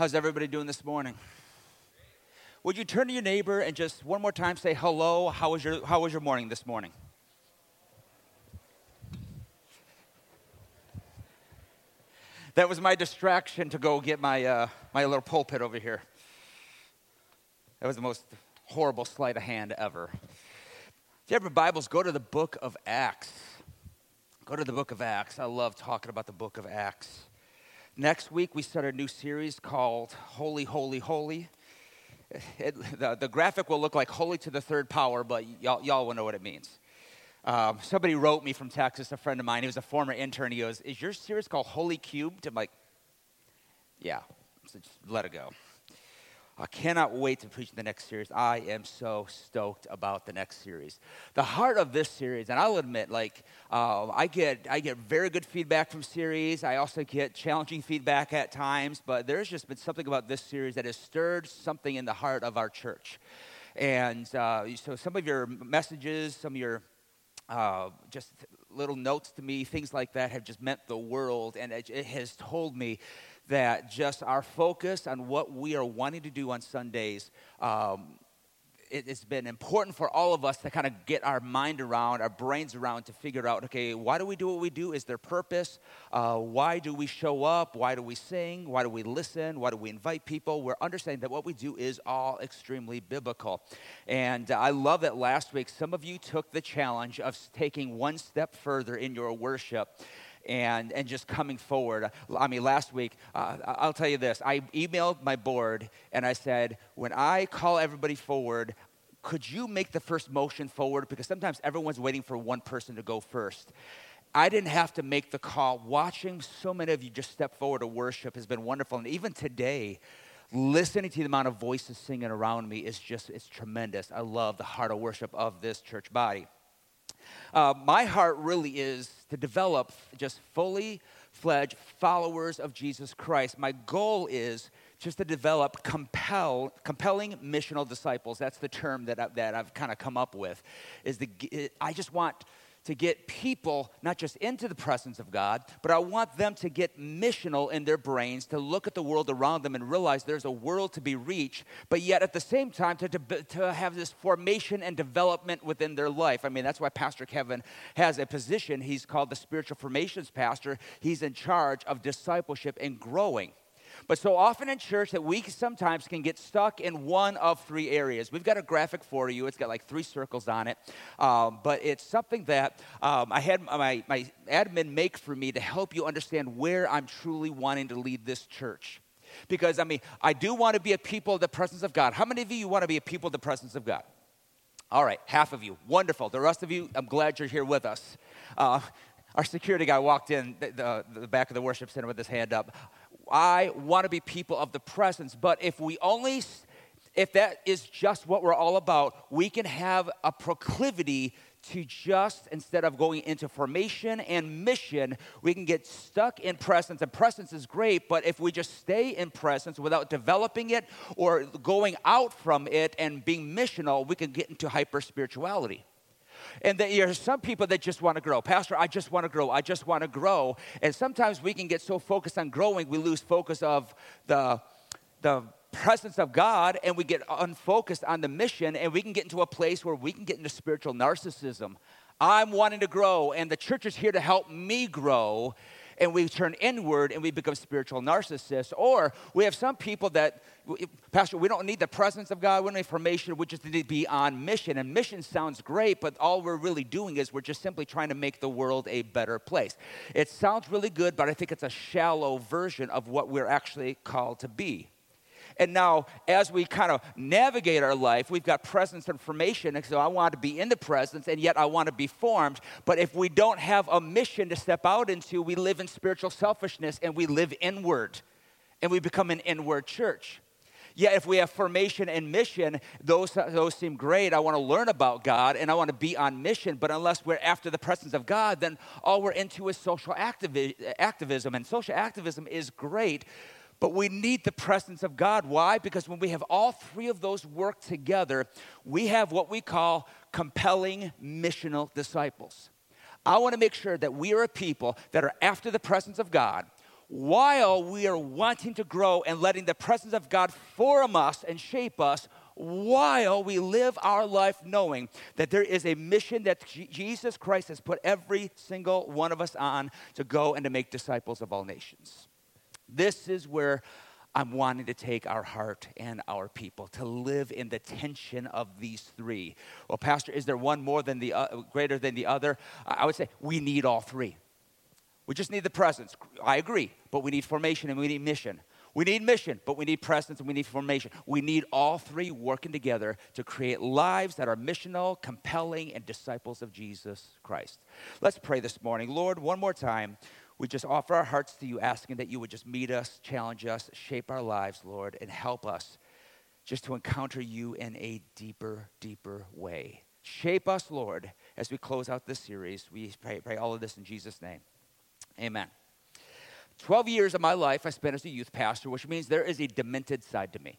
How's everybody doing this morning? Would you turn to your neighbor and just one more time say hello? How was your, how was your morning this morning? That was my distraction to go get my, uh, my little pulpit over here. That was the most horrible sleight of hand ever. If you have your Bibles, go to the book of Acts. Go to the book of Acts. I love talking about the book of Acts. Next week, we start a new series called Holy, Holy, Holy. It, the, the graphic will look like Holy to the Third Power, but y'all, y'all will know what it means. Um, somebody wrote me from Texas, a friend of mine. He was a former intern. He goes, Is your series called Holy Cubed? I'm like, Yeah. So just let it go. I cannot wait to preach the next series. I am so stoked about the next series. The heart of this series, and I'll admit, like uh, I get, I get very good feedback from series. I also get challenging feedback at times, but there's just been something about this series that has stirred something in the heart of our church. And uh, so, some of your messages, some of your uh, just little notes to me, things like that, have just meant the world, and it, it has told me that just our focus on what we are wanting to do on Sundays. Um, it, has been important for all of us to kind of get our mind around, our brains around, to figure out okay, why do we do what we do? Is there purpose? Uh, why do we show up? Why do we sing? Why do we listen? Why do we invite people? We're understanding that what we do is all extremely biblical. And uh, I love that last week some of you took the challenge of taking one step further in your worship and, and just coming forward. I mean, last week, uh, I'll tell you this I emailed my board and I said, when I call everybody forward, could you make the first motion forward? Because sometimes everyone's waiting for one person to go first. I didn't have to make the call. Watching so many of you just step forward to worship has been wonderful. And even today, listening to the amount of voices singing around me is just, it's tremendous. I love the heart of worship of this church body. Uh, my heart really is to develop just fully fledged followers of Jesus Christ. My goal is just to develop compel, compelling missional disciples. That's the term that, I, that I've kind of come up with. Is the, I just want to get people not just into the presence of God, but I want them to get missional in their brains, to look at the world around them and realize there's a world to be reached, but yet at the same time to, to, to have this formation and development within their life. I mean, that's why Pastor Kevin has a position. He's called the spiritual formations pastor. He's in charge of discipleship and growing. But so often in church that we sometimes can get stuck in one of three areas. We've got a graphic for you. It's got like three circles on it. Um, but it's something that um, I had my, my admin make for me to help you understand where I'm truly wanting to lead this church. Because, I mean, I do want to be a people of the presence of God. How many of you want to be a people of the presence of God? All right, half of you. Wonderful. The rest of you, I'm glad you're here with us. Uh, our security guy walked in the, the, the, back of the worship center with his hand up. I want to be people of the presence. But if we only, if that is just what we're all about, we can have a proclivity to just, instead of going into formation and mission, we can get stuck in presence. And presence is great, but if we just stay in presence without developing it or going out from it and being missional, we can get into hyper spirituality. And there are some people that just want to grow. Pastor, I just want to grow. I just want to grow. And sometimes we can get so focused on growing, we lose focus of the, the presence of God and we get unfocused on the mission and we can get into a place where we can get into spiritual narcissism. I'm wanting to grow and the church is here to help me grow and we turn inward and we become spiritual narcissists. Or we have some people that, Pastor, we don't need the presence of God, we don't need formation, we just need to be on mission. And mission sounds great, but all we're really doing is we're just simply trying to make the world a better place. It sounds really good, but I think it's a shallow version of what we're actually called to be. And now, as we kind of navigate our life, we've got presence and formation. And so I want to be in the presence, and yet I want to be formed. But if we don't have a mission to step out into, we live in spiritual selfishness and we live inward. And we become an inward church. Yet, if we have formation and mission, those, those seem great. I want to learn about God and I want to be on mission. But unless we're after the presence of God, then all we're into is social activi- activism. And social activism is great, but we need the presence of God. Why? Because when we have all three of those work together, we have what we call compelling missional disciples. I want to make sure that we are a people that are after the presence of God. while we are wanting to grow and letting the presence of God form us and shape us, while we live our life knowing that there is a mission that Jesus Christ has put every single one of us on to go and to make disciples of all nations. This is where I'm wanting to take our heart and our people to live in the tension of these three. Well, Pastor, is there one more than the uh, greater than the other? I would say we need all three. We just need the presence. I agree, but we need formation and we need mission. We need mission, but we need presence and we need formation. We need all three working together to create lives that are missional, compelling, and disciples of Jesus Christ. Let's pray this morning. Lord, one more time we just offer our hearts to you, asking that you would just meet us, challenge us, shape our lives, Lord, and help us just to encounter you in a deeper, deeper way. Shape us, Lord, as we close out this series. We pray, pray all of this in Jesus' name. Amen. 12 years of my life I spent as a youth pastor, which means there is a demented side to me.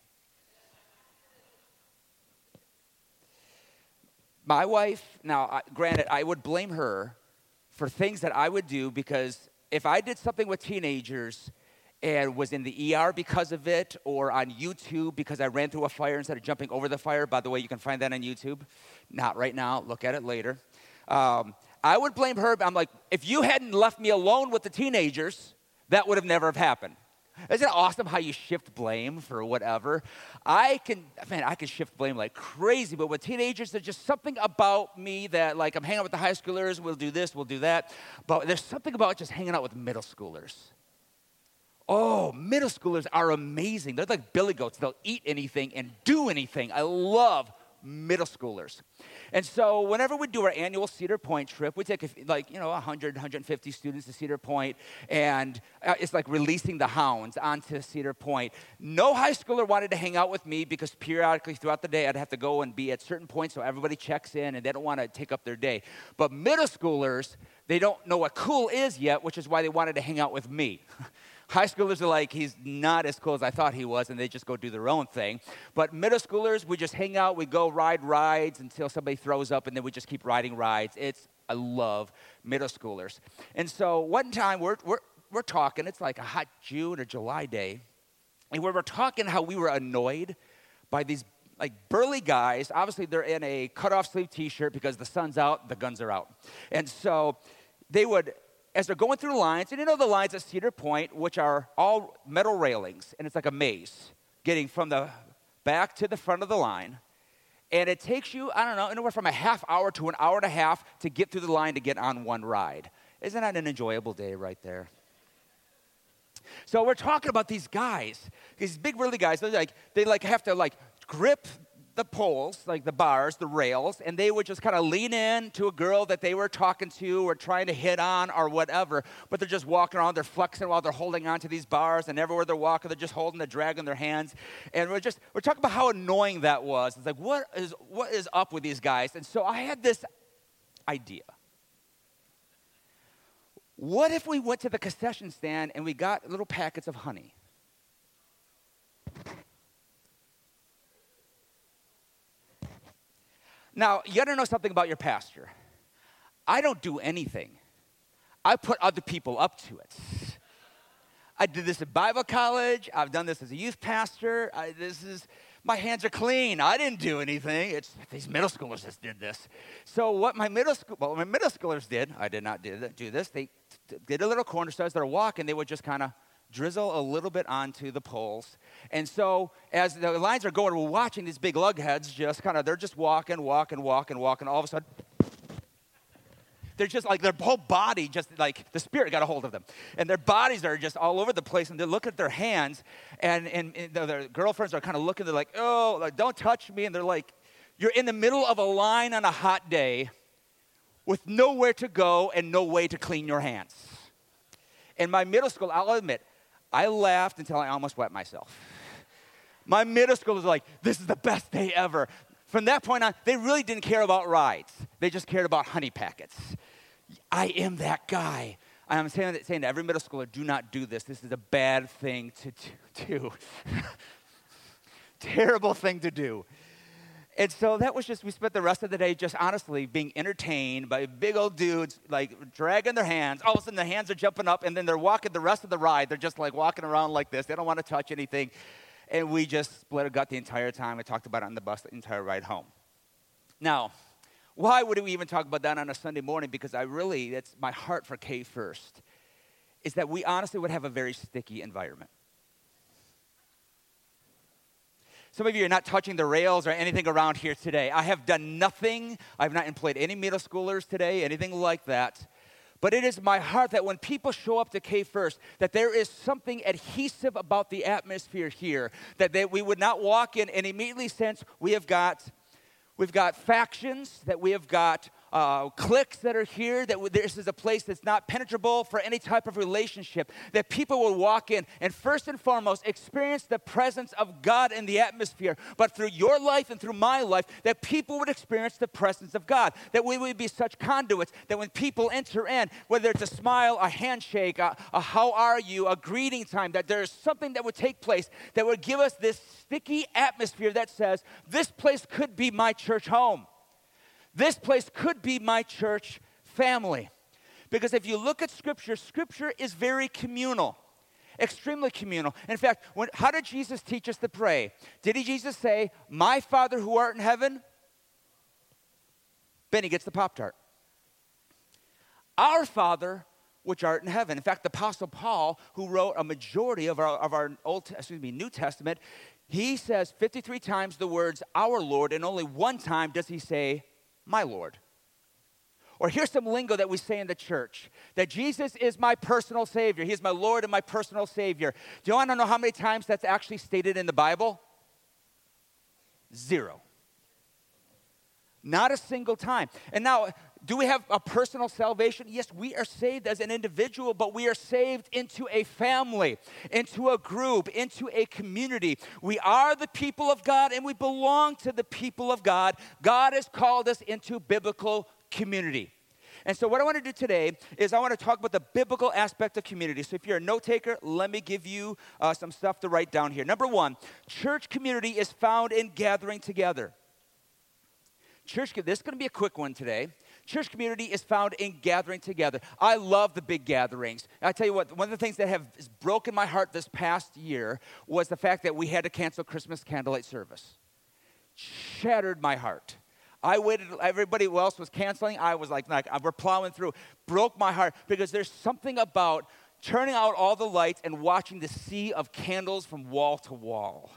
My wife, now, granted, I would blame her for things that I would do because if I did something with teenagers and was in the ER because of it, or on YouTube because I ran through a fire instead of jumping over the fire, by the way, you can find that on YouTube. Not right now, look at it later. Um, I would blame her. I'm like, if you hadn't left me alone with the teenagers, that would have never have happened. Isn't it awesome how you shift blame for whatever? I can, man, I can shift blame like crazy, but with teenagers, there's just something about me that, like, I'm hanging out with the high schoolers, we'll do this, we'll do that. But there's something about just hanging out with middle schoolers. Oh, middle schoolers are amazing. They're like billy goats. They'll eat anything and do anything. I love middle schoolers. And so whenever we do our annual Cedar Point trip, we take like, you know, 100, 150 students to Cedar Point, and uh, it's like releasing the hounds onto Cedar Point. No high schooler wanted to hang out with me because periodically throughout the day I'd have to go and be at certain points so everybody checks in and they don't want to take up their day. But middle schoolers, they don't know what cool is yet, which is why they wanted to hang out with me. High schoolers are like, he's not as cool as I thought he was, and they just go do their own thing. But middle schoolers, we just hang out, we go ride rides until somebody throws up, and then we just keep riding rides. It's, I love middle schoolers. And so one time we're, we're, we're talking, it's like a hot June or July day, and we were talking how we were annoyed by these like burly guys. Obviously, they're in a cut off sleeve t shirt because the sun's out, the guns are out. And so they would as they're going through the lines, and you know the lines at Cedar Point, which are all metal railings, and it's like a maze, getting from the back to the front of the line. And it takes you, I don't know, anywhere from a half hour to an hour and a half to get through the line to get on one ride. Isn't that an enjoyable day right there? So we're talking about these guys, these big really guys. They like they like have to like grip the poles, like the bars, the rails, and they would just kind of lean in to a girl that they were talking to or trying to hit on or whatever. But they're just walking around, they're flexing while they're holding on to these bars, and everywhere they're walking, they're just holding the drag in their hands. And we're just we're talking about how annoying that was. It's like what is what is up with these guys? And so I had this idea. What if we went to the concession stand and we got little packets of honey? Now, you gotta know something about your pastor. I don't do anything, I put other people up to it. I did this at Bible college, I've done this as a youth pastor. I, this is, my hands are clean. I didn't do anything. It's these middle schoolers just did this. So what my middle school, well, my middle schoolers did, I did not do this. They did a little corner. So as they're walking, they would just kind of drizzle a little bit onto the poles. And so as the lines are going, we're watching these big lugheads just kind of, they're just walking, walking, walking, walking. All of a sudden, they're just like their whole body, just like the spirit got a hold of them. And their bodies are just all over the place. And they look at their hands, and, and, and their girlfriends are kind of looking, they're like, oh, like, don't touch me. And they're like, you're in the middle of a line on a hot day with nowhere to go and no way to clean your hands. In my middle school, I'll admit, I laughed until I almost wet myself. My middle school was like, this is the best day ever. From that point on, they really didn't care about rides. They just cared about honey packets. I am that guy. I'm saying, saying to every middle schooler, do not do this. This is a bad thing to do. Terrible thing to do. And so that was just, we spent the rest of the day just honestly being entertained by big old dudes like dragging their hands. All of a sudden, their hands are jumping up, and then they're walking the rest of the ride. They're just like walking around like this. They don't want to touch anything. And we just split a gut the entire time. I talked about it on the bus the entire ride home. Now, why would we even talk about that on a Sunday morning? Because I really, that's my heart for K First, is that we honestly would have a very sticky environment. Some of you are not touching the rails or anything around here today. I have done nothing. I've not employed any middle schoolers today, anything like that. But it is my heart that when people show up to K First, that there is something adhesive about the atmosphere here, that they, we would not walk in and immediately sense we have got, we've got factions, that we have got uh, cliques that are here, that this is a place that's not penetrable for any type of relationship, that people will walk in and first and foremost experience the presence of God in the atmosphere. But through your life and through my life, that people would experience the presence of God, that we would be such conduits that when people enter in, whether it's a smile, a handshake, a, a how are you, a greeting time, that there's something that would take place that would give us this sticky atmosphere that says, this place could be my church home. This place could be my church family. Because if you look at Scripture, Scripture is very communal, extremely communal. In fact, when, how did Jesus teach us to pray? Did he Jesus say, My Father who art in heaven? Benny gets the Pop Tart. Our Father which art in heaven. In fact, the Apostle Paul, who wrote a majority of our, of our Old, excuse me, New Testament, he says 53 times the words our Lord, and only one time does he say my Lord. Or here's some lingo that we say in the church that Jesus is my personal Savior. He is my Lord and my personal Savior. Do you want to know how many times that's actually stated in the Bible? Zero. Not a single time. And now, do we have a personal salvation? Yes, we are saved as an individual, but we are saved into a family, into a group, into a community. We are the people of God and we belong to the people of God. God has called us into biblical community. And so, what I want to do today is I want to talk about the biblical aspect of community. So, if you're a note taker, let me give you uh, some stuff to write down here. Number one, church community is found in gathering together. Church, this is going to be a quick one today. Church community is found in gathering together. I love the big gatherings. I tell you what, one of the things that have broken my heart this past year was the fact that we had to cancel Christmas candlelight service. Shattered my heart. I waited, everybody else was canceling. I was like, like, we're plowing through. Broke my heart because there's something about turning out all the lights and watching the sea of candles from wall to wall.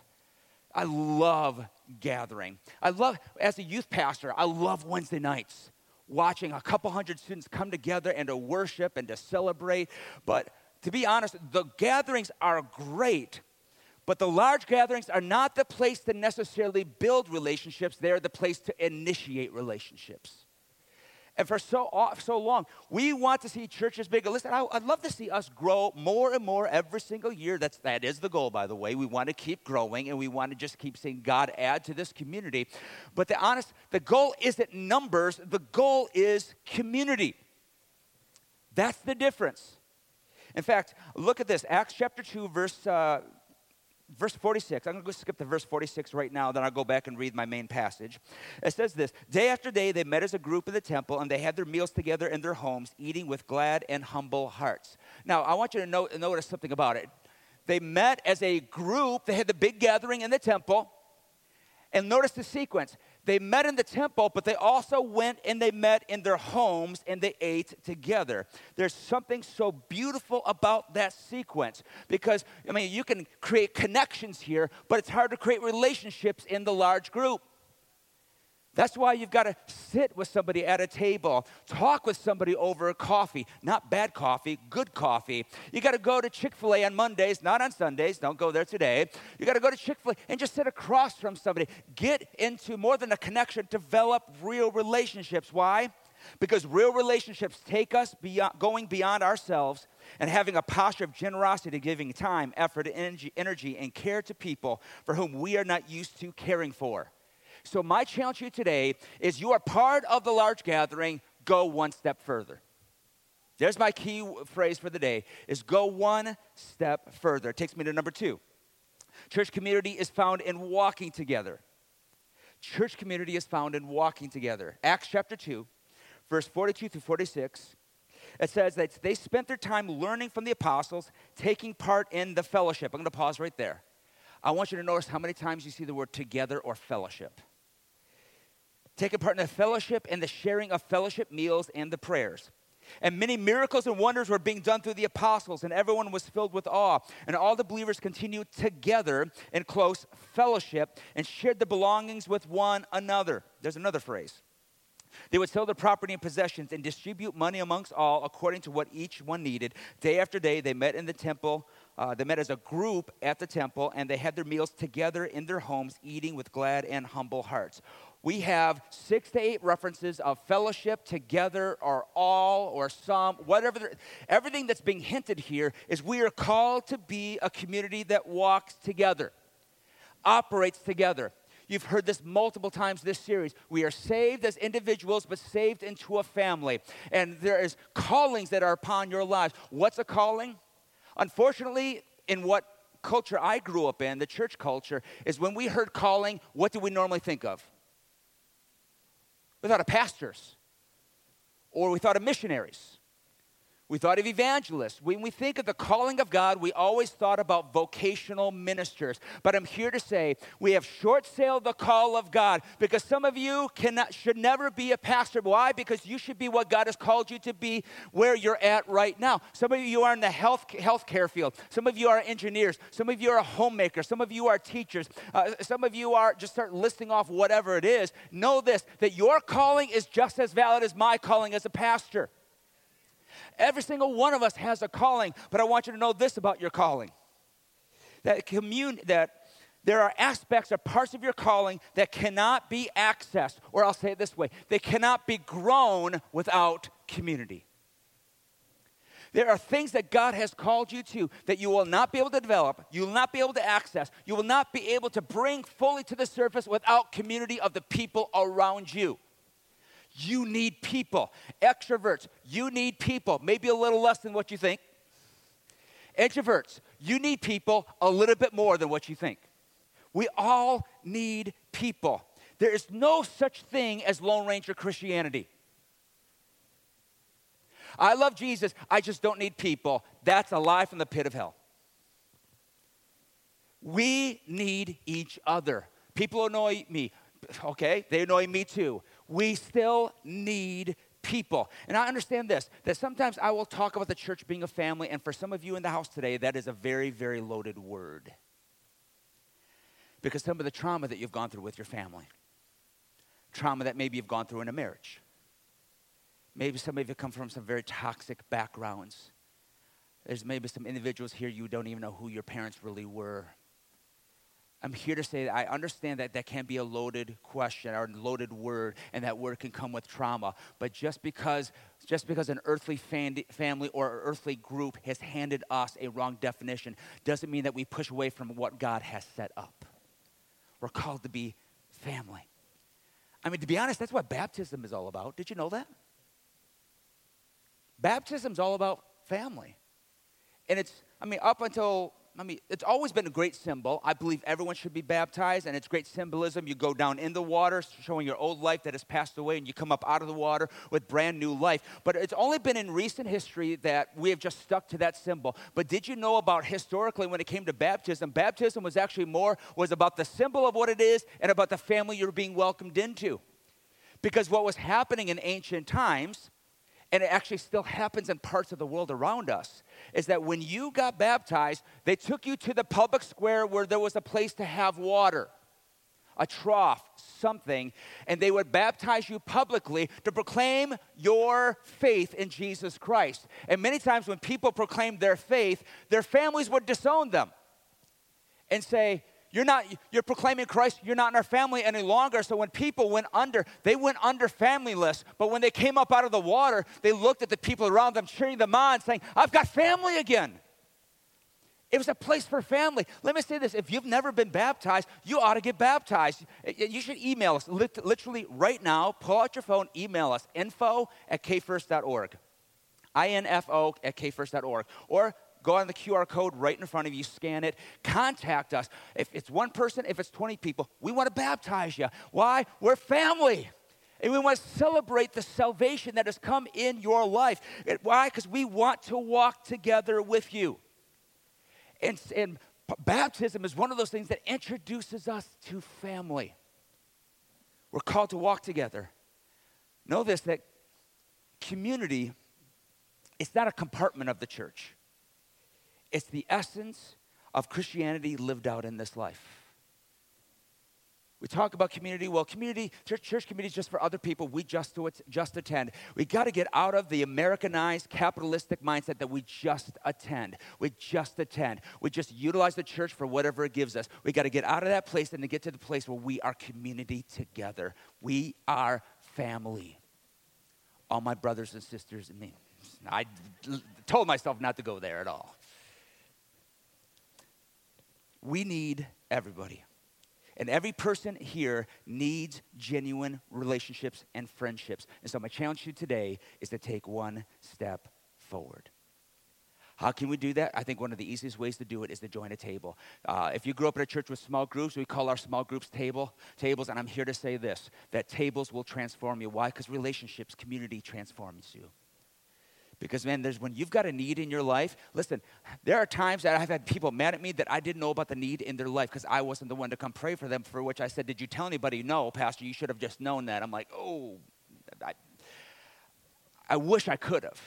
I love gathering. I love, as a youth pastor, I love Wednesday nights watching a couple hundred students come together and to worship and to celebrate. But to be honest, the gatherings are great, but the large gatherings are not the place to necessarily build relationships, they're the place to initiate relationships. And for so, so long, we want to see churches bigger. Listen, I, would love to see us grow more and more every single year. That's, that is the goal, by the way. We want to keep growing and we want to just keep seeing God add to this community. But the honest, the goal isn't numbers, the goal is community. That's the difference. In fact, look at this Acts chapter 2, verse, uh, verse 46. I'm going to go skip to verse 46 right now, then I'll go back and read my main passage. It says this Day after day, they met as a group in the temple, and they had their meals together in their homes, eating with glad and humble hearts. Now, I want you to note, notice something about it. They met as a group, they had the big gathering in the temple. And notice the sequence. They met in the temple, but they also went and they met in their homes and they ate together. There's something so beautiful about that sequence because, I mean, you can create connections here, but it's hard to create relationships in the large group. That's why you've got to sit with somebody at a table, talk with somebody over a coffee, not bad coffee, good coffee. You got to go to Chick fil A on Mondays, not on Sundays. Don't go there today. You got to go to Chick fil A and just sit across from somebody. Get into more than a connection, develop real relationships. Why? Because real relationships take us beyond, going beyond ourselves and having a posture of generosity, giving time, effort, energy, energy, and care to people for whom we are not used to caring for. So, my challenge to you today is you are part of the large gathering, go one step further. There's my key phrase for the day is go one step further. It takes me to number 2. Church community is found in walking together. Church community is found in walking together. Acts chapter 2, verse 42 through 46. It says that they spent their time learning from the apostles, taking part in the fellowship. I'm going to pause right there. I want you to notice how many times you see the word together or fellowship. Taking part in the fellowship and the sharing of fellowship meals and the prayers. And many miracles and wonders were being done through the apostles, and everyone was filled with awe. And all the believers continued together in close fellowship and shared the belongings with one another. There's another phrase. They would sell their property and possessions and distribute money amongst all according to what each one needed. Day after day, they met in the temple. Uh, they met as a group at the temple, and they had their meals together in their homes, eating with glad and humble hearts we have six to eight references of fellowship together or all or some, whatever. Everything that's being hinted here is we are called to be a community that walks together, operates together. You've heard this multiple times this series. We are saved as individuals, but saved into a family. And there is callings that are upon your lives. What's a calling? Unfortunately, in what culture I grew up in, the church culture, is when we heard calling, what do we normally think of? We thought of pastors, or we thought of missionaries. We thought of evangelists. When we think of the calling of God, we always thought about vocational ministers. But I'm here to say we have short sailed the call of God because some of you cannot, should never be a pastor. Why? Because you should be what God has called you to be where you're at right now. Some of you are in the health healthcare field. Some of you are engineers. Some of you are homemakers. Some of you are teachers. Uh, some of you are just start listing off whatever it is. Know this that your calling is just as valid as my calling as a pastor. Every single one of us has a calling, but I want you to know this about your calling. That commune that there are aspects or parts of your calling that cannot be accessed, or I'll say it this way they cannot be grown without community. There are things that God has called you to that you will not be able to develop, you will not be able to access, you will not be able to bring fully to the surface without community of the people around you. You need people. Extroverts, you need people. Maybe a little less than what you think. Introverts, you need people a little bit more than what you think. We all need people. There is no such thing as Lone Ranger Christianity. I love Jesus, I just don't need people. That's a lie from the pit of hell. We need each other. People annoy me. Okay, they annoy me too we still need people. And I understand this that sometimes I will talk about the church being a family, and for some of you in the house today, that is a very, very loaded word. Because some of the trauma that you've gone through with your family, trauma that maybe you've gone through in a marriage, maybe some of you come from some very toxic backgrounds. There's maybe some individuals here you don't even know who your parents really were. I'm here to say that I understand that that can be a loaded question or a loaded word, and that word can come with trauma. But just because, just because an earthly family or earthly group has handed us a wrong definition doesn't mean that we push away from what God has set up. We're called to be family. I mean, to be honest, that's what baptism is all about. Did you know that? Baptism's all about family. And it's, I mean, up until I mean, it's always been a great symbol. I believe everyone should be baptized, and it's great symbolism. You go down in the water, showing your old life that has passed away, and you come up out of the water with brand new life. But it's only been in recent history that we have just stuck to that symbol. But did you know about historically when it came to baptism? Baptism was actually more was about the symbol of what it is and about the family you're being welcomed into. Because what was happening in ancient times, and it actually still happens in parts of the world around us, is that when you got baptized, they took you to the public square where there was a place to have water, a trough, something, and they would baptize you publicly to proclaim your faith in Jesus Christ. And many times when people proclaimed their faith, their families would disown them and say, you're not you're proclaiming Christ, you're not in our family any longer. So when people went under, they went under familyless. But when they came up out of the water, they looked at the people around them, cheering them on, saying, I've got family again. It was a place for family. Let me say this if you've never been baptized, you ought to get baptized. You should email us literally right now. Pull out your phone, email us info at kfirst.org. info at kfirst.org. Or go on the QR code right in front of you, scan it, contact us. If it's one person, if it's 20 people, we want to baptize you. Why? We're family. And we want to celebrate the salvation that has come in your life. Why? Because we want to walk together with you. And, and baptism is one of those things that introduces us to family. We're called to walk together. Know this that community is not a compartment of the church. It's the essence of Christianity lived out in this life. We talk about community. Well, community, church, church community is just for other people. We just do it, just attend. We got to get out of the Americanized, capitalistic mindset that we just attend. We just attend. We just utilize the church for whatever it gives us. We got to get out of that place and to get to the place where we are community together. We are family. All my brothers and sisters and me. I told myself not to go there at all. We need everybody. And every person here needs genuine relationships and friendships. And so, my challenge to you today is to take one step forward. How can we do that? I think one of the easiest ways to do it is to join a table. Uh, if you grew up in a church with small groups, we call our small groups table tables. And I'm here to say this: that tables will transform you. Why? Because relationships, community transforms you. Because, man, there's when you've got a need in your life, listen, there are times that I've had people mad at me that I didn't know about the need in their life because I wasn't the one to come pray for them, for which I said, Did you tell anybody? No, Pastor, you should have just known that. I'm like, Oh, I, I wish I could have.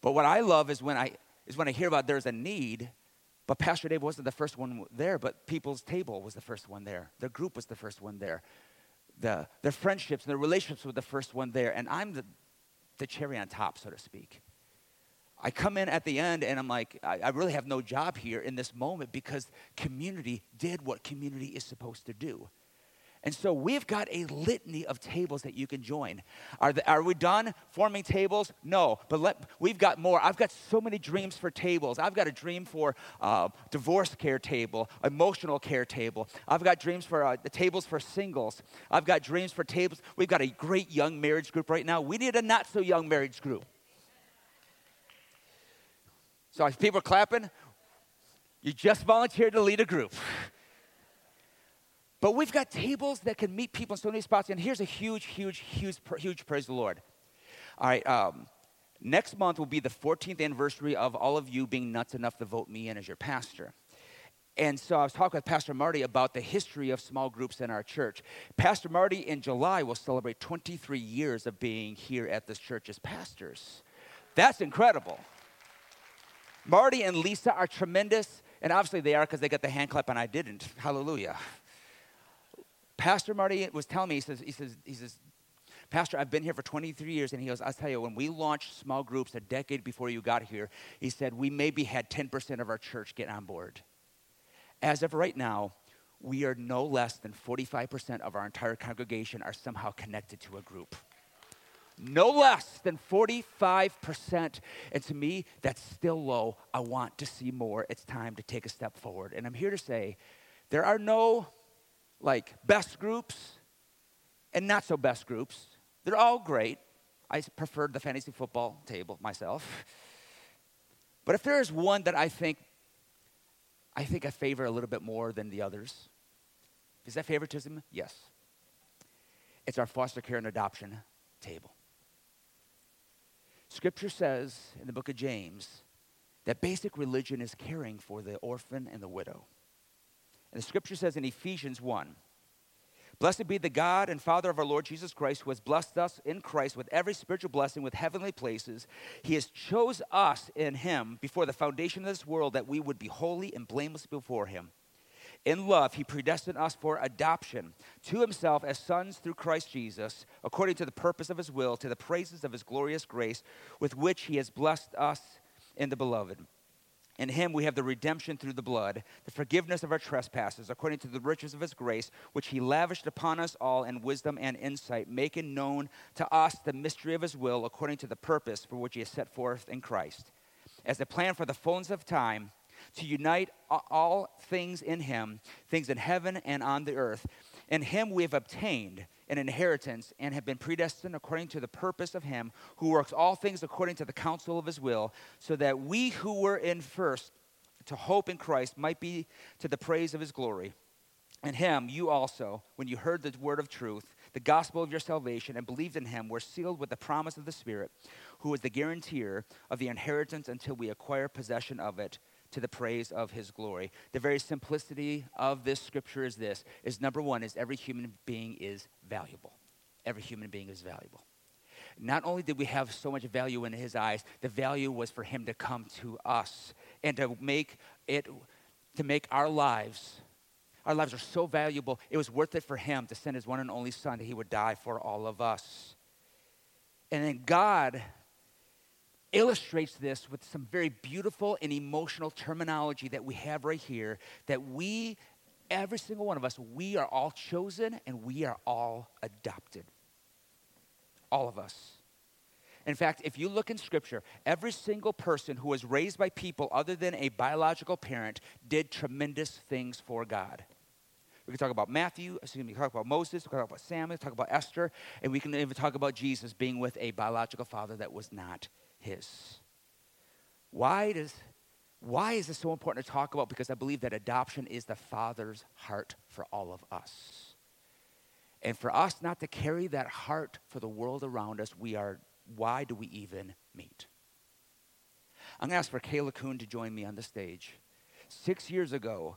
But what I love is when I, is when I hear about there's a need, but Pastor Dave wasn't the first one there, but people's table was the first one there. Their group was the first one there. The, their friendships and their relationships were the first one there. And I'm the, the cherry on top, so to speak. I come in at the end and I'm like, I, I, really have no job here in this moment because community did what community is supposed to do. And so we've got a litany of tables that you can join. Are, the, are we done forming tables? No, but let, we've got more. I've got so many dreams for tables. I've got a dream for uh, divorce care table, emotional care table. I've got dreams for uh, the tables for singles. I've got dreams for tables. We've got a great young marriage group right now. We need a not so young marriage group. So if people are clapping, you just volunteered to lead a group. But we've got tables that can meet people in so many spots. And here's a huge, huge, huge, huge praise the Lord. All right, um, next month will be the 14th anniversary of all of you being nuts enough to vote me in as your pastor. And so I was talking with Pastor Marty about the history of small groups in our church. Pastor Marty in July will celebrate 23 years of being here at this church as pastors. That's incredible. Marty and Lisa are tremendous, and obviously they are because they got the hand clap and I didn't. Hallelujah. Pastor Marty was telling me, he says, he says, he says, Pastor, I've been here for 23 years, and he goes, I'll tell you, when we launched small groups a decade before you got here, he said, we maybe had 10% of our church get on board. As of right now, we are no less than 45% of our entire congregation are somehow connected to a group. No less than 45%. And to me, that's still low. I want to see more. It's time to take a step forward. And I'm here to say there are no like best groups and not so best groups. They're all great. I preferred the fantasy football table myself. But if there is one that I think I think I favor a little bit more than the others, is that favoritism? Yes. It's our foster care and adoption table. Scripture says in the book of James that basic religion is caring for the orphan and the widow. And the scripture says in Ephesians 1 Blessed be the God and Father of our Lord Jesus Christ, who has blessed us in Christ with every spiritual blessing with heavenly places. He has chose us in him before the foundation of this world that we would be holy and blameless before him. In love, he predestined us for adoption to himself as sons through Christ Jesus, according to the purpose of his will, to the praises of his glorious grace, with which he has blessed us in the beloved. In him we have the redemption through the blood, the forgiveness of our trespasses, according to the riches of his grace, which he lavished upon us all in wisdom and insight, making known to us the mystery of his will, according to the purpose for which he has set forth in Christ. As the plan for the fullness of time, to unite all things in him, things in heaven and on the earth. In him we have obtained an inheritance and have been predestined according to the purpose of him who works all things according to the counsel of his will, so that we who were in first to hope in Christ might be to the praise of his glory. And him, you also, when you heard the word of truth, the gospel of your salvation, and believed in him, were sealed with the promise of the Spirit, who is the guarantor of the inheritance until we acquire possession of it to the praise of his glory. The very simplicity of this scripture is this is number one is every human being is valuable. Every human being is valuable. Not only did we have so much value in his eyes, the value was for him to come to us and to make it to make our lives our lives are so valuable. It was worth it for him to send his one and only son that he would die for all of us. And then God illustrates this with some very beautiful and emotional terminology that we have right here that we, every single one of us, we are all chosen and we are all adopted. All of us. In fact, if you look in Scripture, every single person who was raised by people other than a biological parent did tremendous things for God. We can talk about Matthew, excuse me, talk about Moses, we can talk about Samuel, talk about Esther, and we can even talk about Jesus being with a biological father that was not his. Why does why is this so important to talk about? Because I believe that adoption is the Father's heart for all of us. And for us not to carry that heart for the world around us, we are, why do we even meet? I'm to ask for Kayla Kuhn to join me on the stage. Six years ago,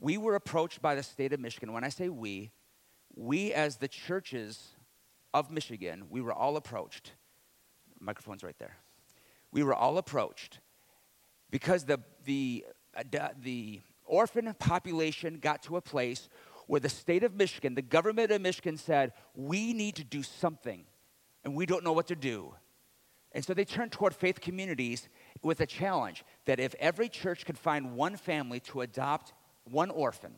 we were approached by the state of Michigan. When I say we, we as the churches of Michigan, we were all approached. Microphone's right there we were all approached because the, the, the orphan population got to a place where the state of Michigan, the government of Michigan said, we need to do something, and we don't know what to do. And so they turned toward faith communities with a challenge that if every church could find one family to adopt one orphan,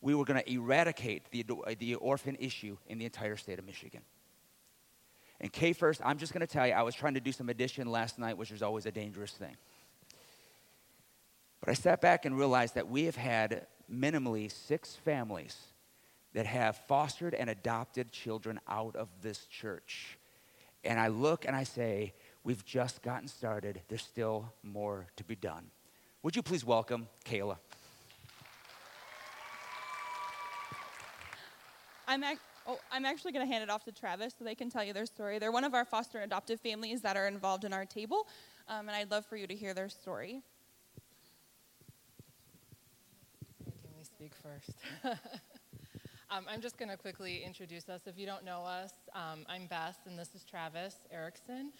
we were going to eradicate the, the orphan issue in the entire state of Michigan. And K first, I'm just going to tell you, I was trying to do some addition last night, which is always a dangerous thing. But I sat back and realized that we have had minimally six families that have fostered and adopted children out of this church. And I look and I say, we've just gotten started. There's still more to be done. Would you please welcome Kayla? I'm, ac- Oh, I'm actually going to hand it off to Travis so they can tell you their story. They're one of our foster and adoptive families that are involved in our table, um, and I'd love for you to hear their story. Can we speak first? um, I'm just going to quickly introduce us. If you don't know us, um, I'm Beth, and this is Travis Erickson.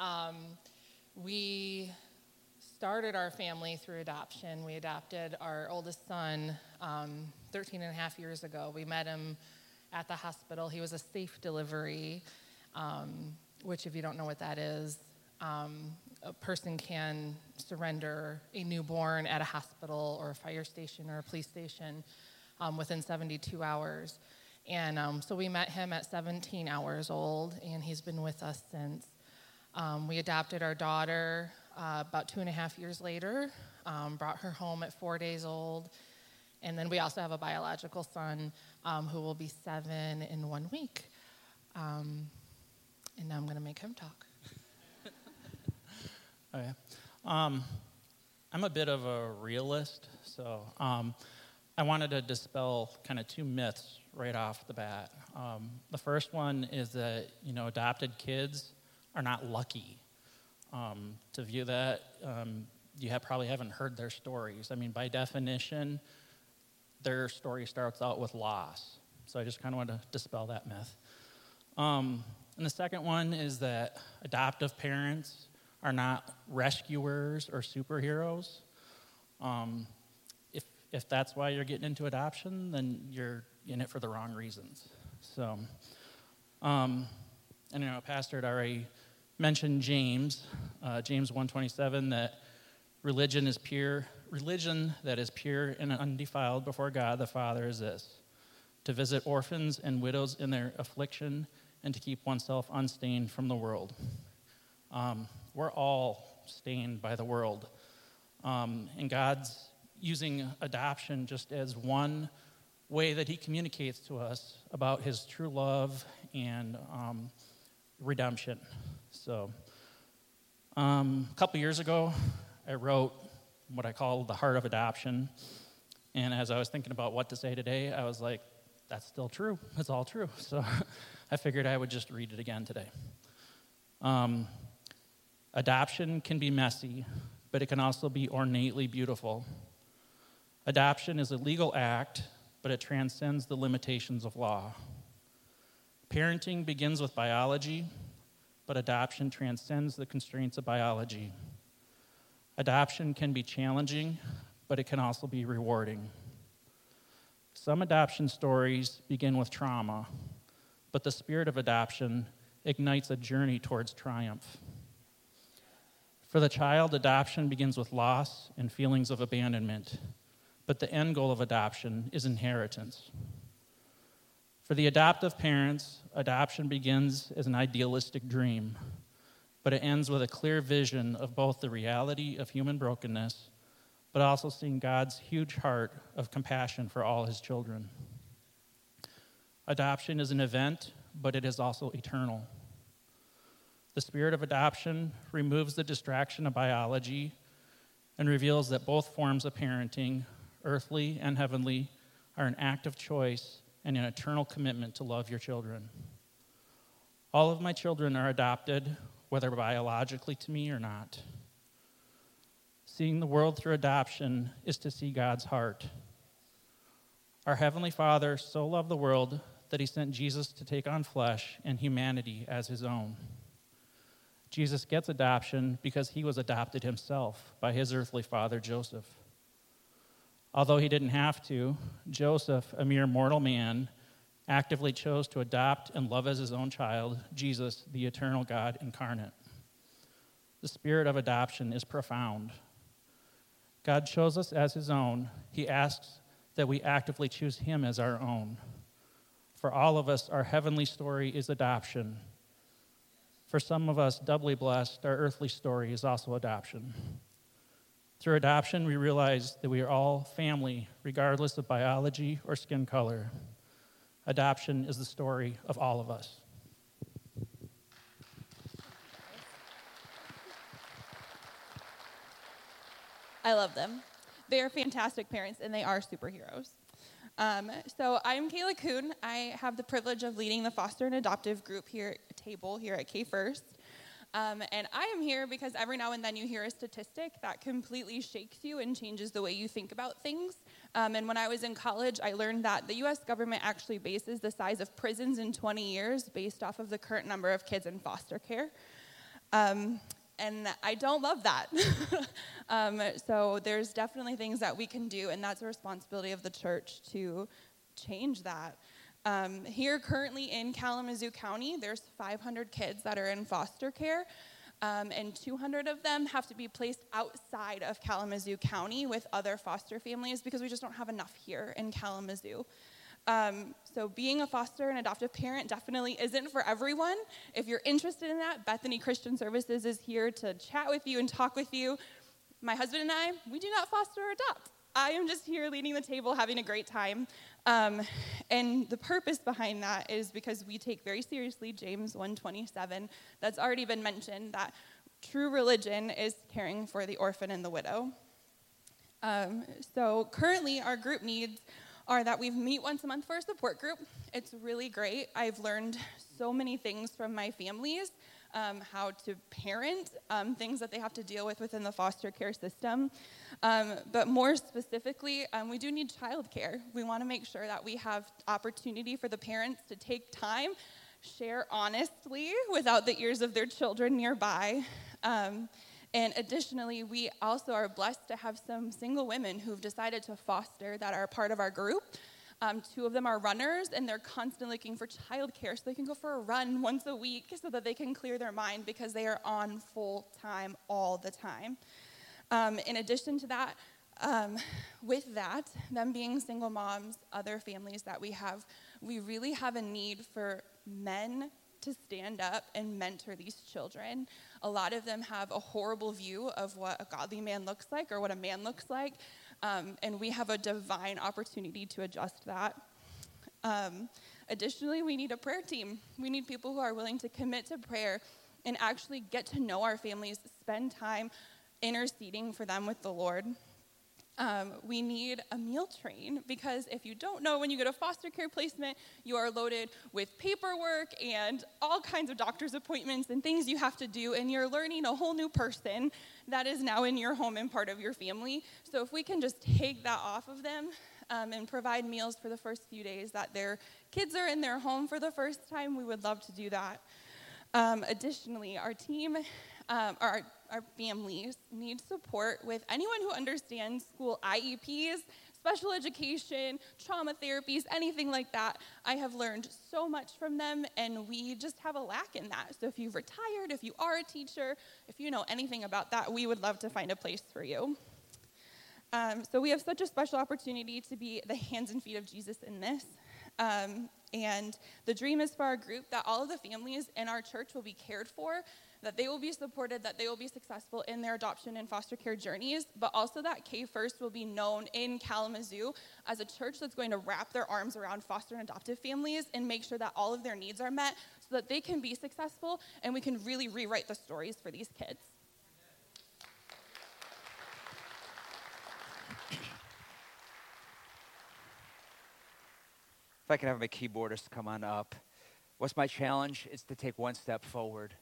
Um, we started our family through adoption. We adopted our oldest son um, 13 and a half years ago. We met him at the hospital. He was a safe delivery, um, which, if you don't know what that is, um, a person can surrender a newborn at a hospital or a fire station or a police station um, within 72 hours. And um, so we met him at 17 hours old, and he's been with us since. Um, we adopted our daughter uh, about two and a half years later, um, brought her home at four days old, and then we also have a biological son um, who will be seven in one week. Um, and now I'm going to make him talk. okay. Um, I'm a bit of a realist, so um, I wanted to dispel kind of two myths right off the bat. Um, the first one is that you know adopted kids are not lucky. Um, to view that, you have, probably haven't heard their stories. I mean, by definition, their story starts out with loss. So I just kind of want to dispel that myth. Um, and the second one is that adoptive parents are not rescuers or superheroes. Um, if, if that's why you're getting into adoption, then you're in it for the wrong reasons. So, um, and you know, Pastor had already mentioned James, uh, James 127, that religion is pure religion that is pure and undefiled before God the Father is this to visit orphans and widows in their affliction and to keep oneself unstained from the world. Um, we're all stained by the world. Um, and God's using adoption just as one way that He communicates to us about His true love and um, redemption. So, um, a couple years ago, I wrote what I call the heart of adoption. And as I was thinking about what to say today, I was like, that's still true. It's all true. So I figured I would just read it again today. Um, adoption can be messy, but it can also be ornately beautiful. Adoption is a legal act, but it transcends the limitations of law. Parenting begins with biology, but adoption transcends the constraints of biology. Adoption can be challenging, but it can also be rewarding. Some adoption stories begin with trauma, but the spirit of adoption ignites a journey towards triumph. For the child, adoption begins with loss and feelings of abandonment, but the end goal of adoption is inheritance. For the adoptive parents, adoption begins as an idealistic dream, but it ends with a clear vision of both the reality of human brokenness, but also seeing God's huge heart of compassion for all his children. Adoption is an event, but it is also eternal. The spirit of adoption removes the distraction of biology and reveals that both forms of parenting, earthly and heavenly, are an act of choice and an eternal commitment to love your children. All of my children are adopted, whether biologically to me or not. Seeing the world through adoption is to see God's heart. Our Heavenly Father so loved the world that he sent Jesus to take on flesh and humanity as his own. Jesus gets adoption because he was adopted himself by his earthly father, Joseph. Although he didn't have to, Joseph, a mere mortal man, actively chose to adopt and love as his own child Jesus, the eternal God incarnate. The spirit of adoption is profound. God chose us as his own. He asks that we actively choose him as our own. For all of us, our heavenly story is adoption. For some of us, doubly blessed, our earthly story is also adoption. Through adoption, we realize that we are all family, regardless of biology or skin color. Adoption is the story of all of us. I love them. They are fantastic parents and they are superheroes. Um, so I'm Kayla Kuhn. I have the privilege of leading the foster and adoptive group here at table here at K First. Um, and I am here because every now and then you hear a statistic that completely shakes you and changes the way you think about things. Um, and when I was in college, I learned that the US government actually bases the size of prisons in 20 years based off of the current number of kids in foster care. Um, and I don't love that. um, so there's definitely things that we can do, and that's a responsibility of the church to change that. Um, here, currently in Kalamazoo County, there's 500 kids that are in foster care, um, and 200 of them have to be placed outside of Kalamazoo County with other foster families because we just don't have enough here in Kalamazoo. Um, so, being a foster and adoptive parent definitely isn't for everyone. If you're interested in that, Bethany Christian Services is here to chat with you and talk with you. My husband and I, we do not foster or adopt. I am just here leading the table, having a great time. Um, and the purpose behind that is because we take very seriously James 127, that's already been mentioned, that true religion is caring for the orphan and the widow. Um, so currently, our group needs are that we meet once a month for a support group. It's really great. I've learned so many things from my families um, how to parent, um, things that they have to deal with within the foster care system. Um, but more specifically, um, we do need childcare. We want to make sure that we have opportunity for the parents to take time, share honestly without the ears of their children nearby. Um, and additionally, we also are blessed to have some single women who've decided to foster that are part of our group. Um, two of them are runners, and they're constantly looking for childcare so they can go for a run once a week so that they can clear their mind because they are on full time all the time. Um, in addition to that, um, with that, them being single moms, other families that we have, we really have a need for men to stand up and mentor these children. A lot of them have a horrible view of what a godly man looks like or what a man looks like, um, and we have a divine opportunity to adjust that. Um, additionally, we need a prayer team. We need people who are willing to commit to prayer and actually get to know our families, spend time interceding for them with the Lord. Um, we need a meal train because if you don't know, when you go to foster care placement, you are loaded with paperwork and all kinds of doctor's appointments and things you have to do, and you're learning a whole new person that is now in your home and part of your family. So if we can just take that off of them um, and provide meals for the first few days that their kids are in their home for the first time, we would love to do that. Um, additionally, our team, um, our, our families need support with anyone who understands school IEPs, special education, trauma therapies, anything like that. I have learned so much from them, and we just have a lack in that. So if you've retired, if you are a teacher, if you know anything about that, we would love to find a place for you. Um, so we have such a special opportunity to be the hands and feet of Jesus in this. Um, and the dream is for our group that all of the families in our church will be cared for, that they will be supported, that they will be successful in their adoption and foster care journeys, but also that K First will be known in Kalamazoo as a church that's going to wrap their arms around foster and adoptive families and make sure that all of their needs are met so that they can be successful and we can really rewrite the stories for these kids. If I can have my keyboardist come on up. What's my challenge? It's to take one step forward.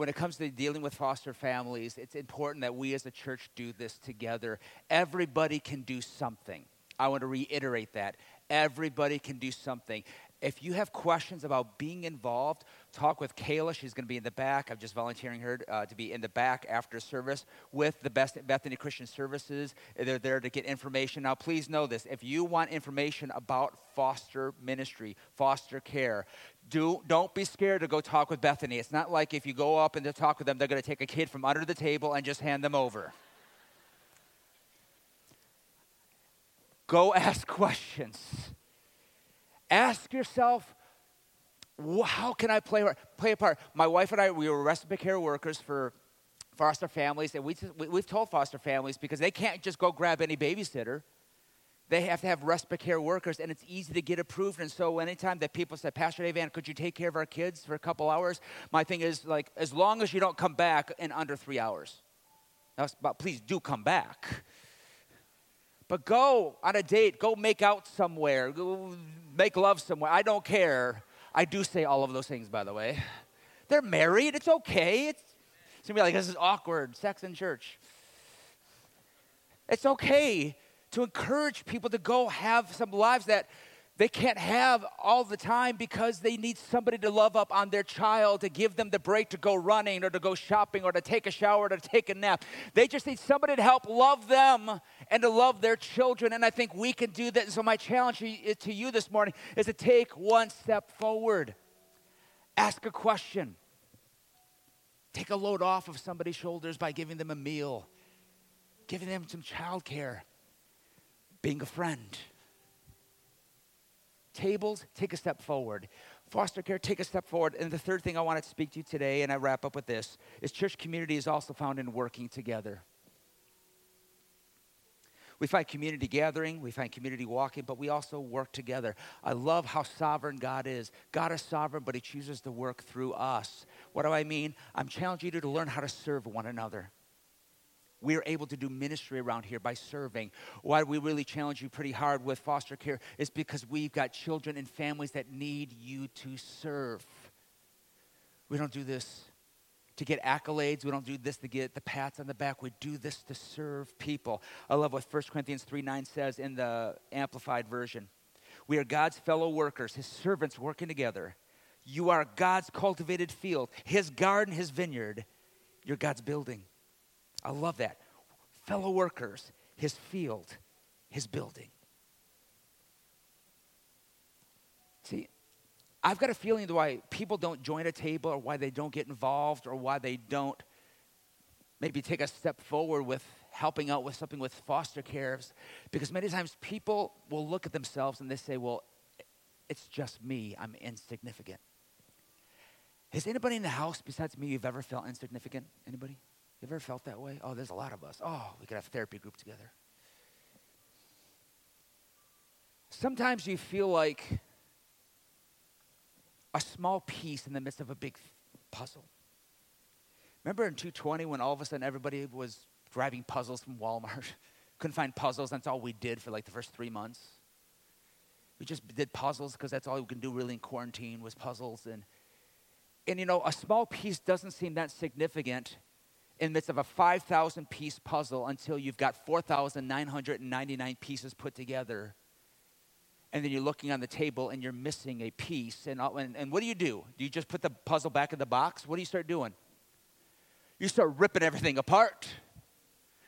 When it comes to dealing with foster families, it's important that we as a church do this together. Everybody can do something. I want to reiterate that. Everybody can do something. If you have questions about being involved, talk with Kayla. She's going to be in the back. I'm just volunteering her uh, to be in the back after service with the Best Bethany Christian Services. They're there to get information. Now, please know this: if you want information about foster ministry, foster care, do don't be scared to go talk with Bethany. It's not like if you go up and to talk with them, they're going to take a kid from under the table and just hand them over. Go ask questions Ask yourself, how can I play, play a part? My wife and I, we were respite care workers for foster families, and we, we've told foster families because they can't just go grab any babysitter. They have to have respite care workers, and it's easy to get approved. And so, anytime that people say, Pastor Dave, could you take care of our kids for a couple hours? My thing is, like, as long as you don't come back in under three hours. But please do come back. But go on a date, go make out somewhere, go make love somewhere. I don't care. I do say all of those things, by the way. They're married. It's okay. It's, it's to be like, this is awkward. Sex in church. It's okay to encourage people to go have some lives that they can't have all the time because they need somebody to love up on their child, to give them the break to go running or to go shopping or to take a shower or to take a nap. They just need somebody to help love them and to love their children. And I think we can do that. And so, my challenge to you this morning is to take one step forward, ask a question, take a load off of somebody's shoulders by giving them a meal, giving them some child care, being a friend tables, take a step forward. Foster care, take a step forward. And the third thing I want to speak to you today, and I wrap up with this, is church community is also found in working together. We find community gathering, we find community walking, but we also work together. I love how sovereign God is. God is sovereign, but He chooses to work through us. What do I mean? I'm challenging you to learn how to serve one another we are able to do ministry around here by serving. Why we really challenge you pretty hard with foster care is because we've got children and families that need you to serve. We don't do this to get accolades. We don't do this to get the pats on the back. We do this to serve people. I love what 1 Corinthians 3 9 says in the Amplified Version. We are God's fellow workers, His servants working together. You are God's cultivated field, His garden, His vineyard. You're God's building. I love that. Fellow workers, his field, his building. See, I've got a feeling why people don't join a table or why they don't get involved or why they don't maybe take a step forward with helping out with something with foster cares because many times people will look at themselves and they say, well, it's just me, I'm insignificant. Has anybody in the house besides me you've ever felt insignificant? Anybody? You ever felt that way? Oh, there's a lot of us. Oh, we could have a therapy group together. Sometimes you feel like a small piece in the midst of a big puzzle. Remember in 220 when all of a sudden everybody was driving puzzles from Walmart? Couldn't find puzzles. That's all we did for like the first three months. We just did puzzles because that's all we can do really in quarantine was puzzles. And, and you know, a small piece doesn't seem that significant in the midst of a 5,000 piece puzzle until you've got 4,999 pieces put together. And then you're looking on the table and you're missing a piece. And, and, and what do you do? Do you just put the puzzle back in the box? What do you start doing? You start ripping everything apart.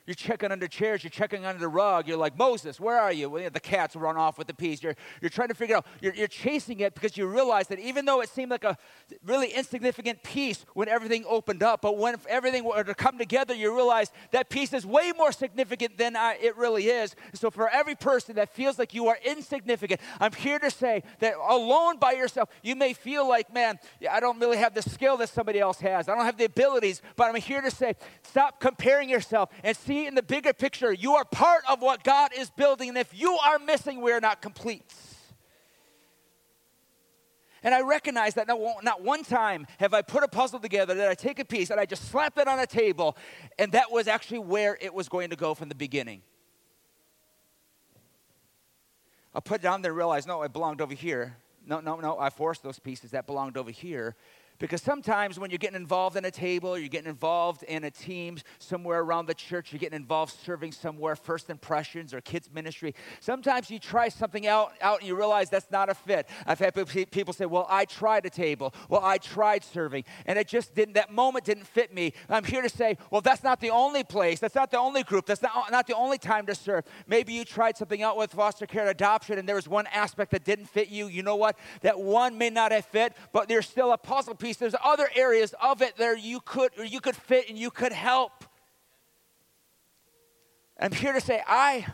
You're checking under chairs, you're checking under the rug. You're like, Moses, where are you? Well, the cats run off with the piece. You're, you're trying to figure out, you're, you're chasing it because you realize that even though it seemed like a really insignificant piece when everything opened up, but when everything were to come together, you realize that piece is way more significant than I, it really is. So, for every person that feels like you are insignificant, I'm here to say that alone by yourself, you may feel like, man, I don't really have the skill that somebody else has. I don't have the abilities, but I'm here to say, stop comparing yourself and see see in the bigger picture, you are part of what God is building. And if you are missing, we are not complete. And I recognize that not one time have I put a puzzle together that I take a piece and I just slap it on a table, and that was actually where it was going to go from the beginning. I put it down there and realize, no, it belonged over here. No, no, no, I forced those pieces that belonged over here. Because sometimes when you're getting involved in a table, you're getting involved in a team somewhere around the church, you're getting involved serving somewhere, first impressions or kids ministry. Sometimes you try something out, out and you realize that's not a fit. I've had people say, "Well, I tried a table. Well, I tried serving, and it just didn't. That moment didn't fit me." I'm here to say, "Well, that's not the only place. That's not the only group. That's not, not the only time to serve. Maybe you tried something out with foster care and adoption, and there was one aspect that didn't fit you. You know what? That one may not have fit, but there's still a puzzle piece. There's other areas of it there you could you could fit and you could help. I'm here to say, I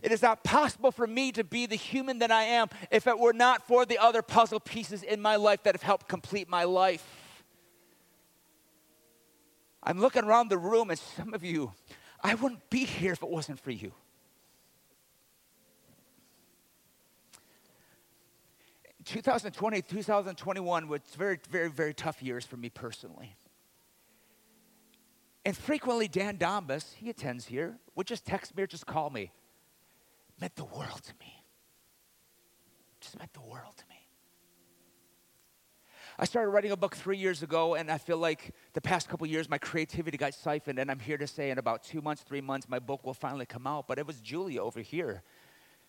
it is not possible for me to be the human that I am if it were not for the other puzzle pieces in my life that have helped complete my life. I'm looking around the room, and some of you, I wouldn't be here if it wasn't for you. 2020, 2021 was very, very, very tough years for me personally. And frequently, Dan Dombas, he attends here, would just text me or just call me. Meant the world to me. Just meant the world to me. I started writing a book three years ago, and I feel like the past couple years my creativity got siphoned. And I'm here to say, in about two months, three months, my book will finally come out. But it was Julia over here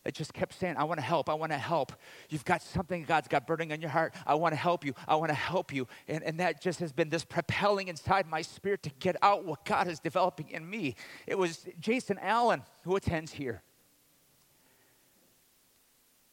that just kept saying, I want to help, I want to help. You've got something God's got burning on your heart. I want to help you, I want to help you. And, and that just has been this propelling inside my spirit to get out what God is developing in me. It was Jason Allen who attends here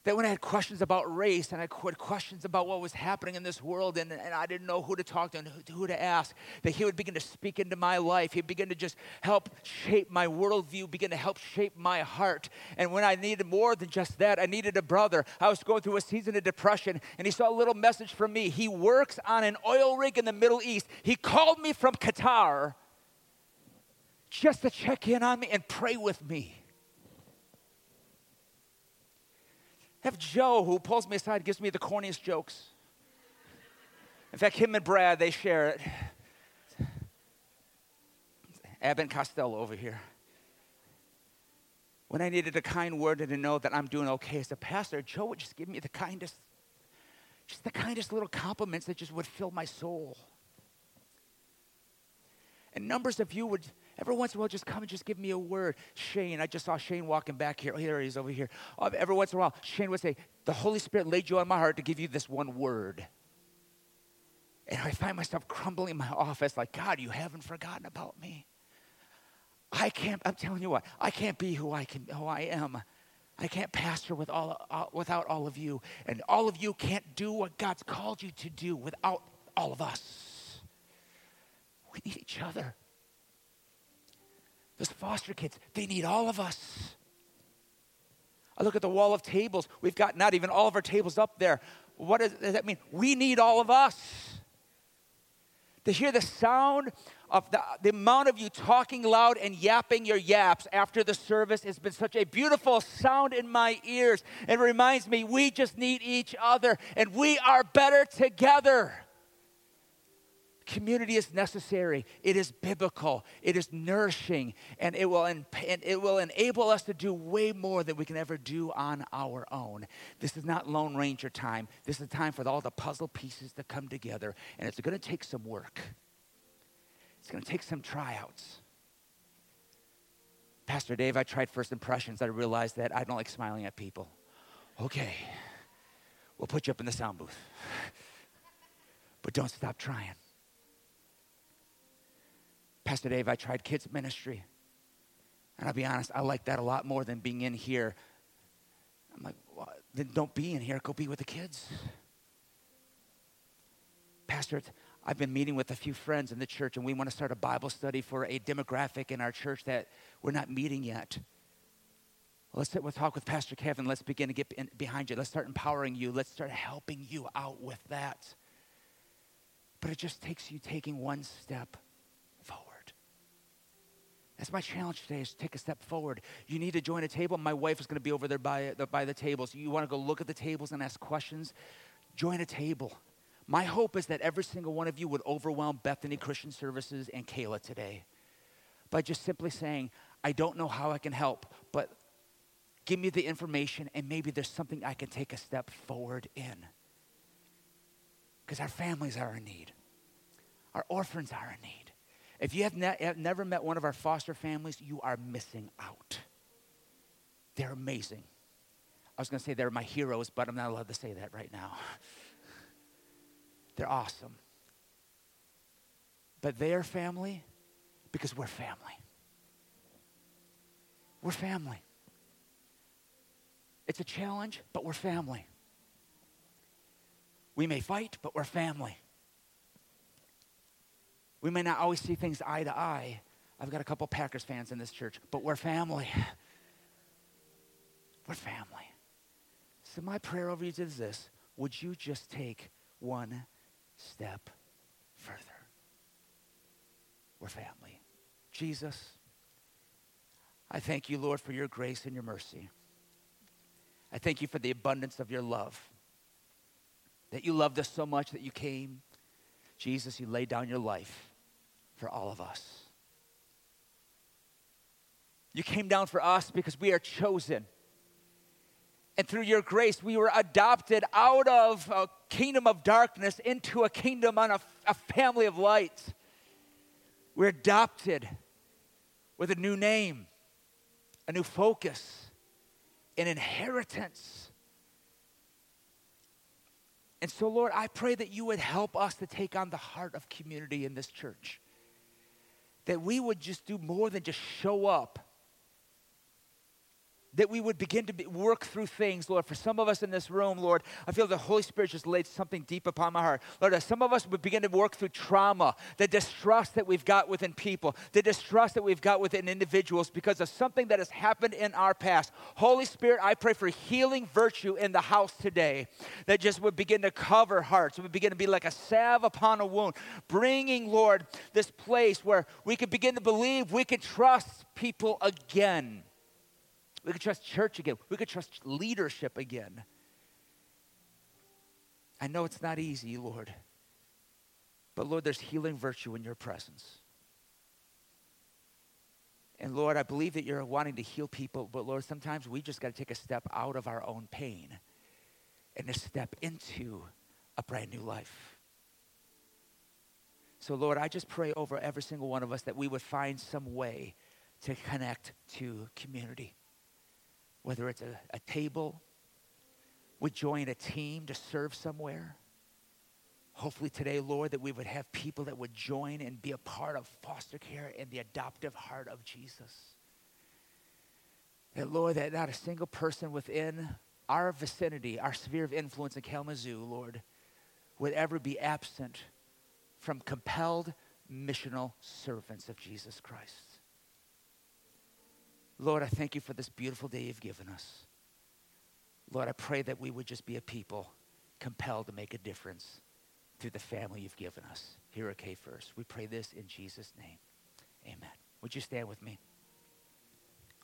that when I had questions about race and I had questions about what was happening in this world and, and I didn't know who to talk to and who, who to ask, that He would begin to speak into my life. He'd begin to just help shape my worldview, begin to help shape my heart. And when I needed more than just that, I needed a brother. I was going through a season of depression and he saw a little message from me. He works on an oil rig in the Middle East. He called me from Qatar just to check in on me and pray with me. Have Joe, who pulls me aside, gives me the corniest jokes. In fact, him and Brad, they share it. Abbott Costello over here. When I needed a kind word and to know that I'm doing okay as a pastor, Joe would just give me the kindest, just the kindest little compliments that just would fill my soul. And numbers of you would Every once in a while, just come and just give me a word. Shane, I just saw Shane walking back here. Oh, here he is over here. Oh, every once in a while, Shane would say, The Holy Spirit laid you on my heart to give you this one word. And I find myself crumbling in my office like, God, you haven't forgotten about me. I can't, I'm telling you what, I can't be who I, can, who I am. I can't pastor with all, uh, without all of you. And all of you can't do what God's called you to do without all of us. We need each other. Those foster kids, they need all of us. I look at the wall of tables. We've got not even all of our tables up there. What does, that mean? We need all of us. To hear the sound of the, the amount of you talking loud and yapping your yaps after the service has been such a beautiful sound in my ears. It reminds me we just need each other and we are better together. Community is necessary. It is biblical. It is nourishing, and it will and it will enable us to do way more than we can ever do on our own. This is not Lone Ranger time. This is the time for all the puzzle pieces to come together, and it's going to take some work. It's going to take some tryouts. Pastor Dave, I tried first impressions. I realized that I don't like smiling at people. Okay, we'll put you up in the sound booth, but don't stop trying. Pastor Dave, I tried kids ministry. And I'll be honest, I like that a lot more than being in here. I'm like, well, then don't be in here, go be with the kids. Pastor, I've been meeting with a few friends in the church, and we want to start a Bible study for a demographic in our church that we're not meeting yet. Well, let's sit, talk with Pastor Kevin. Let's begin to get in, behind you. Let's start empowering you. Let's start helping you out with that. But it just takes you taking one step that's my challenge today is to take a step forward. You need to join a table. My wife is going to be over there by the, by the tables. You want to go look at the tables and ask questions? Join a table. My hope is that every single one of you would overwhelm Bethany Christian Services and Kayla today by just simply saying, I don't know how I can help, but give me the information and maybe there's something I can take a step forward in. Because our families are in need, our orphans are in need. If you have, ne- have never met one of our foster families, you are missing out. They're amazing. I was going to say they're my heroes, but I'm not allowed to say that right now. They're awesome. But they are family because we're family. We're family. It's a challenge, but we're family. We may fight, but we're family. We may not always see things eye to eye. I've got a couple Packers fans in this church, but we're family. We're family. So, my prayer over you is this Would you just take one step further? We're family. Jesus, I thank you, Lord, for your grace and your mercy. I thank you for the abundance of your love. That you loved us so much that you came. Jesus, you laid down your life for all of us. You came down for us because we are chosen. And through your grace, we were adopted out of a kingdom of darkness into a kingdom on a, a family of light. We're adopted with a new name, a new focus, an inheritance. And so, Lord, I pray that you would help us to take on the heart of community in this church that we would just do more than just show up that we would begin to be, work through things, Lord. For some of us in this room, Lord, I feel the Holy Spirit just laid something deep upon my heart. Lord, as some of us would begin to work through trauma, the distrust that we've got within people, the distrust that we've got within individuals because of something that has happened in our past. Holy Spirit, I pray for healing virtue in the house today that just would begin to cover hearts. Would begin to be like a salve upon a wound, bringing, Lord, this place where we could begin to believe we could trust people again. We could trust church again. We could trust leadership again. I know it's not easy, Lord. But Lord, there's healing virtue in your presence. And Lord, I believe that you're wanting to heal people, but Lord, sometimes we just got to take a step out of our own pain and to step into a brand new life. So, Lord, I just pray over every single one of us that we would find some way to connect to community whether it's a, a table, we join a team to serve somewhere. Hopefully, today, Lord, that we would have people that would join and be a part of foster care and the adoptive heart of Jesus. That, Lord, that not a single person within our vicinity, our sphere of influence in Kalamazoo, Lord, would ever be absent from compelled missional servants of Jesus Christ. Lord, I thank you for this beautiful day you've given us. Lord, I pray that we would just be a people compelled to make a difference through the family you've given us here at K First. We pray this in Jesus' name. Amen. Would you stand with me?